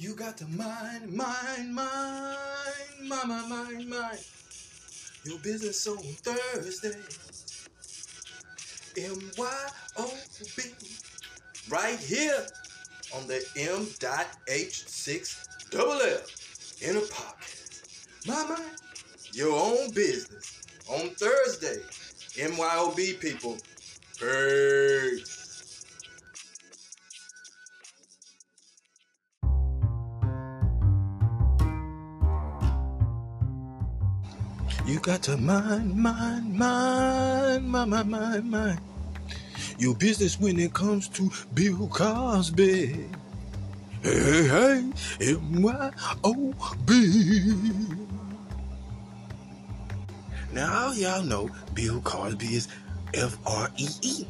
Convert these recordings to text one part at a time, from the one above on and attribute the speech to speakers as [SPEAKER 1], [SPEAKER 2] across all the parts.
[SPEAKER 1] You got to mind, mind, mind, mind, mind, mind. Your business on Thursday. M Y O B. Right here on the M.H6 double L in a pocket. My mind, your own business on Thursday. MYOB people. Peace. You got to mind, mind, mind, mind, mind, mind, mind. Your business when it comes to Bill Cosby. Hey, hey, M-Y-O-B. Now, all y'all know Bill Cosby is F-R-E-E.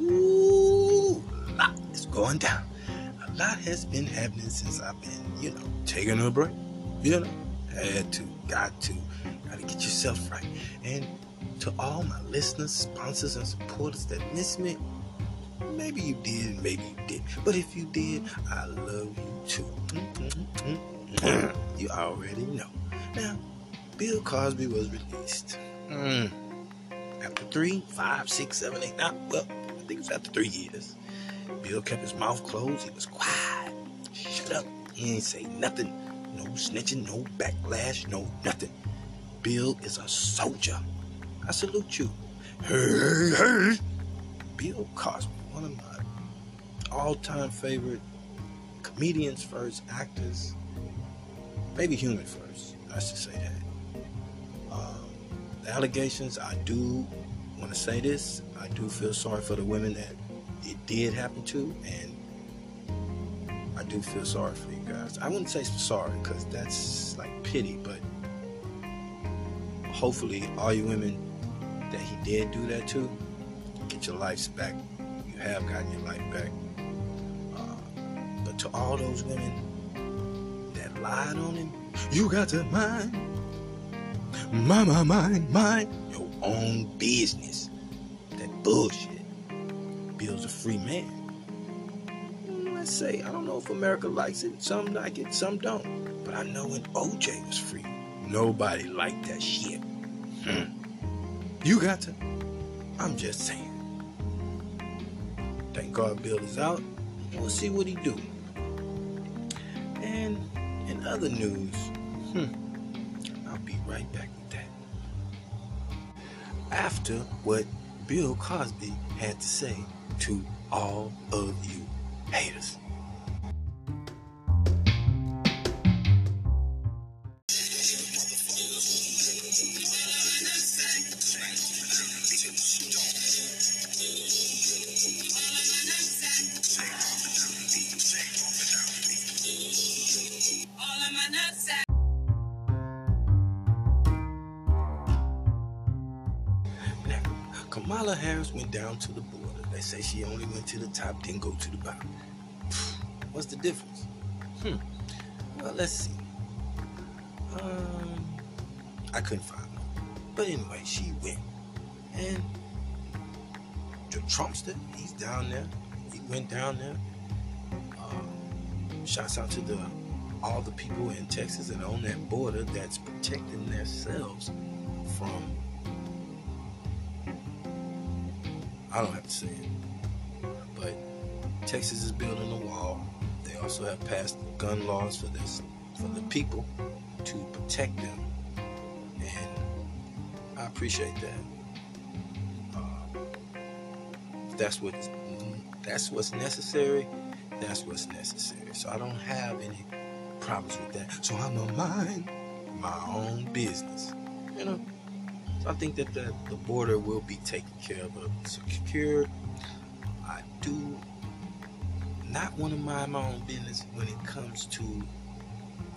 [SPEAKER 1] Ooh, lot is going down. A lot has been happening since I've been, you know, taking a break. You know, had to, got to, got to get yourself right. And to all my listeners, sponsors, and supporters that miss me, maybe you did, maybe you didn't. But if you did, I love you too. you already know. Now, Bill Cosby was released. Mm. After three, five, six, seven, eight, nine, well, I think it was after three years. Bill kept his mouth closed. He was quiet. Shut up. He ain't say nothing. Snitching, no backlash, no nothing. Bill is a soldier. I salute you. Hey, hey. Bill Cosby, one of my all-time favorite comedians first, actors, maybe human first. I should say that. Um, the allegations, I do want to say this. I do feel sorry for the women that it did happen to, and I do feel sorry for you guys. I wouldn't say sorry because that's like pity, but hopefully, all you women that he did do that to, get your lives back. You have gotten your life back. Uh, but to all those women that lied on him, you got to mind, mind, mind, mind, mind your own business. That bullshit. Bill's a free man. Let's say, I don't know if America likes it. Some like it, some don't. But I know when OJ was free, nobody liked that shit. Hmm. You got to. I'm just saying. Thank God Bill is out. We'll see what he do. And in other news, hmm, I'll be right back with that. After what Bill Cosby had to say to all of you haters. Kamala Harris went down to the border. They say she only went to the top, didn't go to the bottom. What's the difference? Hmm. Well, let's see. Um, I couldn't find one. But anyway, she went. And the Trumpster, he's down there. He went down there. Um, shouts out to the all the people in Texas and on that border that's protecting themselves from I don't have to say it. But Texas is building a wall. They also have passed gun laws for this for the people to protect them. And I appreciate that. Uh, that's what that's what's necessary, that's what's necessary. So I don't have any problems with that. So I'm gonna mind my own business. You know? So I think that the, the border will be taken care of, secure. I do not want to mind my own business when it comes to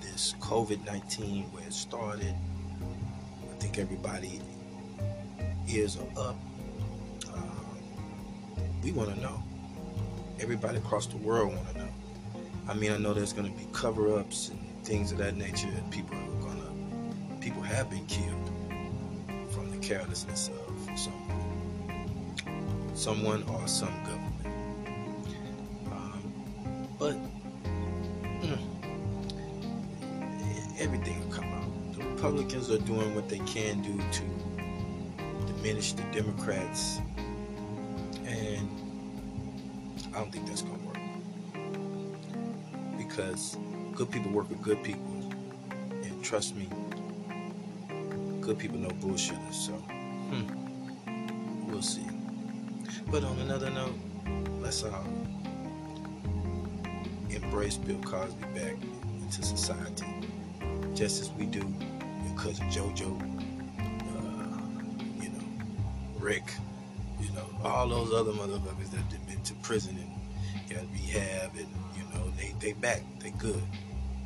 [SPEAKER 1] this COVID 19 where it started. I think everybody ears are up. Um, we want to know. Everybody across the world want to know. I mean, I know there's going to be cover-ups and things of that nature people are going to. People have been killed carelessness of someone, someone or some government. Um, but everything will come out. The Republicans are doing what they can do to diminish the Democrats, and I don't think that's going to work because good people work with good people, and trust me, good people know bullshitters. So, hmm, we'll see. But on another note, let's uh, embrace Bill Cosby back into society, just as we do your cousin JoJo, uh, you know, Rick, you know, all those other motherfuckers that have been to prison and got rehab, and you know, they they back, they good.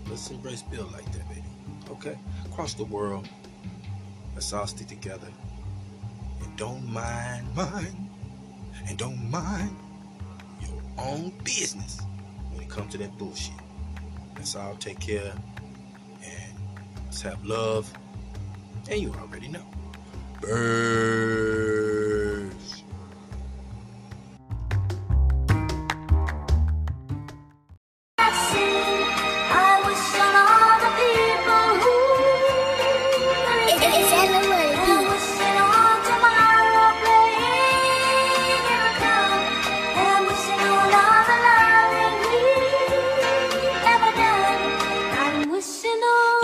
[SPEAKER 1] Let's embrace Bill like that, baby. Okay, across the world, let's all stick together and don't mind mine and don't mind your own business when it comes to that bullshit. Let's all take care and let's have love. And you already know. Birds.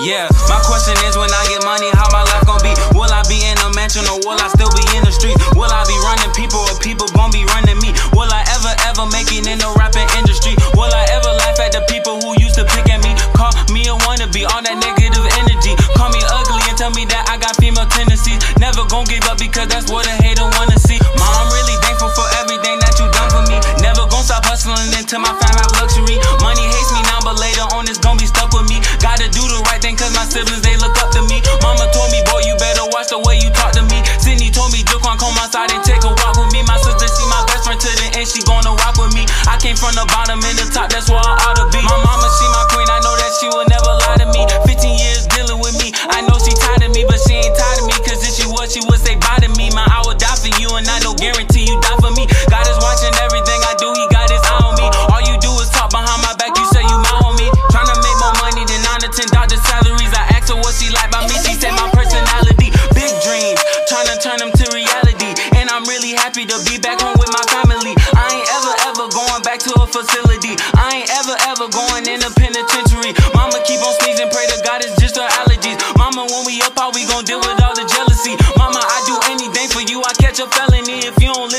[SPEAKER 2] Yeah, my question is when I get money, how my life gon' be? Will I be in a mansion or will I still be in the street? Will I be running people or people gon' be running me? Will I ever, ever make it in the rapping industry? Will I ever laugh at the people who used to pick at me? Call me a wannabe, all that negative energy. Call me ugly and tell me that I got female tendencies. Never gon' give up because that's what a hater wanna see. Mom, I'm really thankful for everything that you done for me. Never gon' stop hustling until my fam have luxury. Money hates me now, but later on it's gon' be stuck with me. Gotta do the right thing told on come outside and take a walk with me. My sister, she my best friend to the end, she gonna rock with me. I came from the bottom and the top, that's why I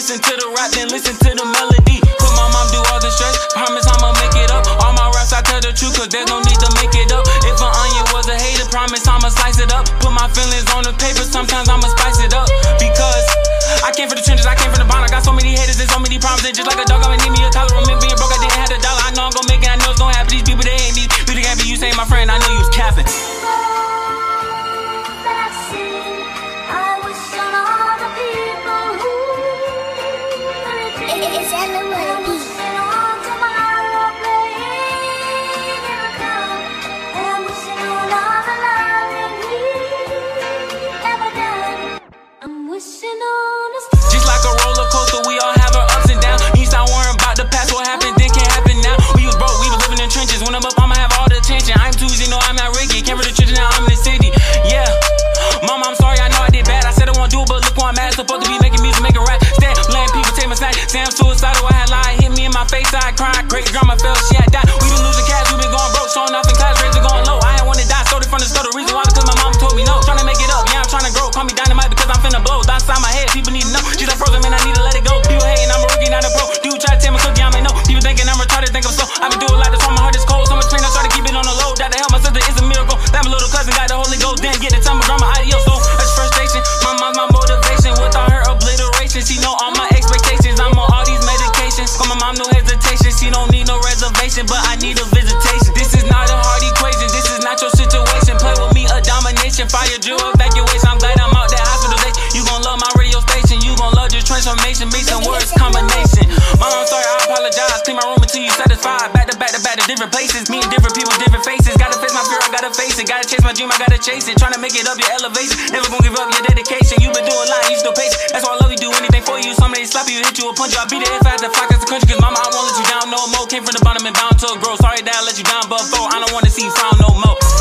[SPEAKER 2] listen to the rap, then listen to the melody. Put my mom do all the stress, promise I'ma make it up. All my raps, I tell the truth, cause there's no need to make it up. If an onion was a hater, promise I'ma slice it up. Put my feelings on the paper, sometimes I'ma spice it up. Because I came from the trenches, I came from the bottom. I got so many haters and so many problems. And just like a dog, I'ma need me a collar. Remember being broke, I didn't have a dollar. I know I'm gon' make it, I know it's gon' happen. These people, they ain't these people, can't be you say my friend, I know you was capping.
[SPEAKER 3] It's
[SPEAKER 2] but I need a back to different places. Meeting different people, different faces. Gotta face my fear, I gotta face it. Gotta chase my dream, I gotta chase it. Tryna make it up your elevation. Never gonna give up your dedication. You been doing a lot, you still patient. That's why I love you, do anything for you. Some days slap you, hit you, a punch you. I beat it if I had to fly across the country. Cause mama, I won't let you down no more. Came from the bottom and bound to grow. Sorry that I let you down, but bro, I don't wanna see you frown no more.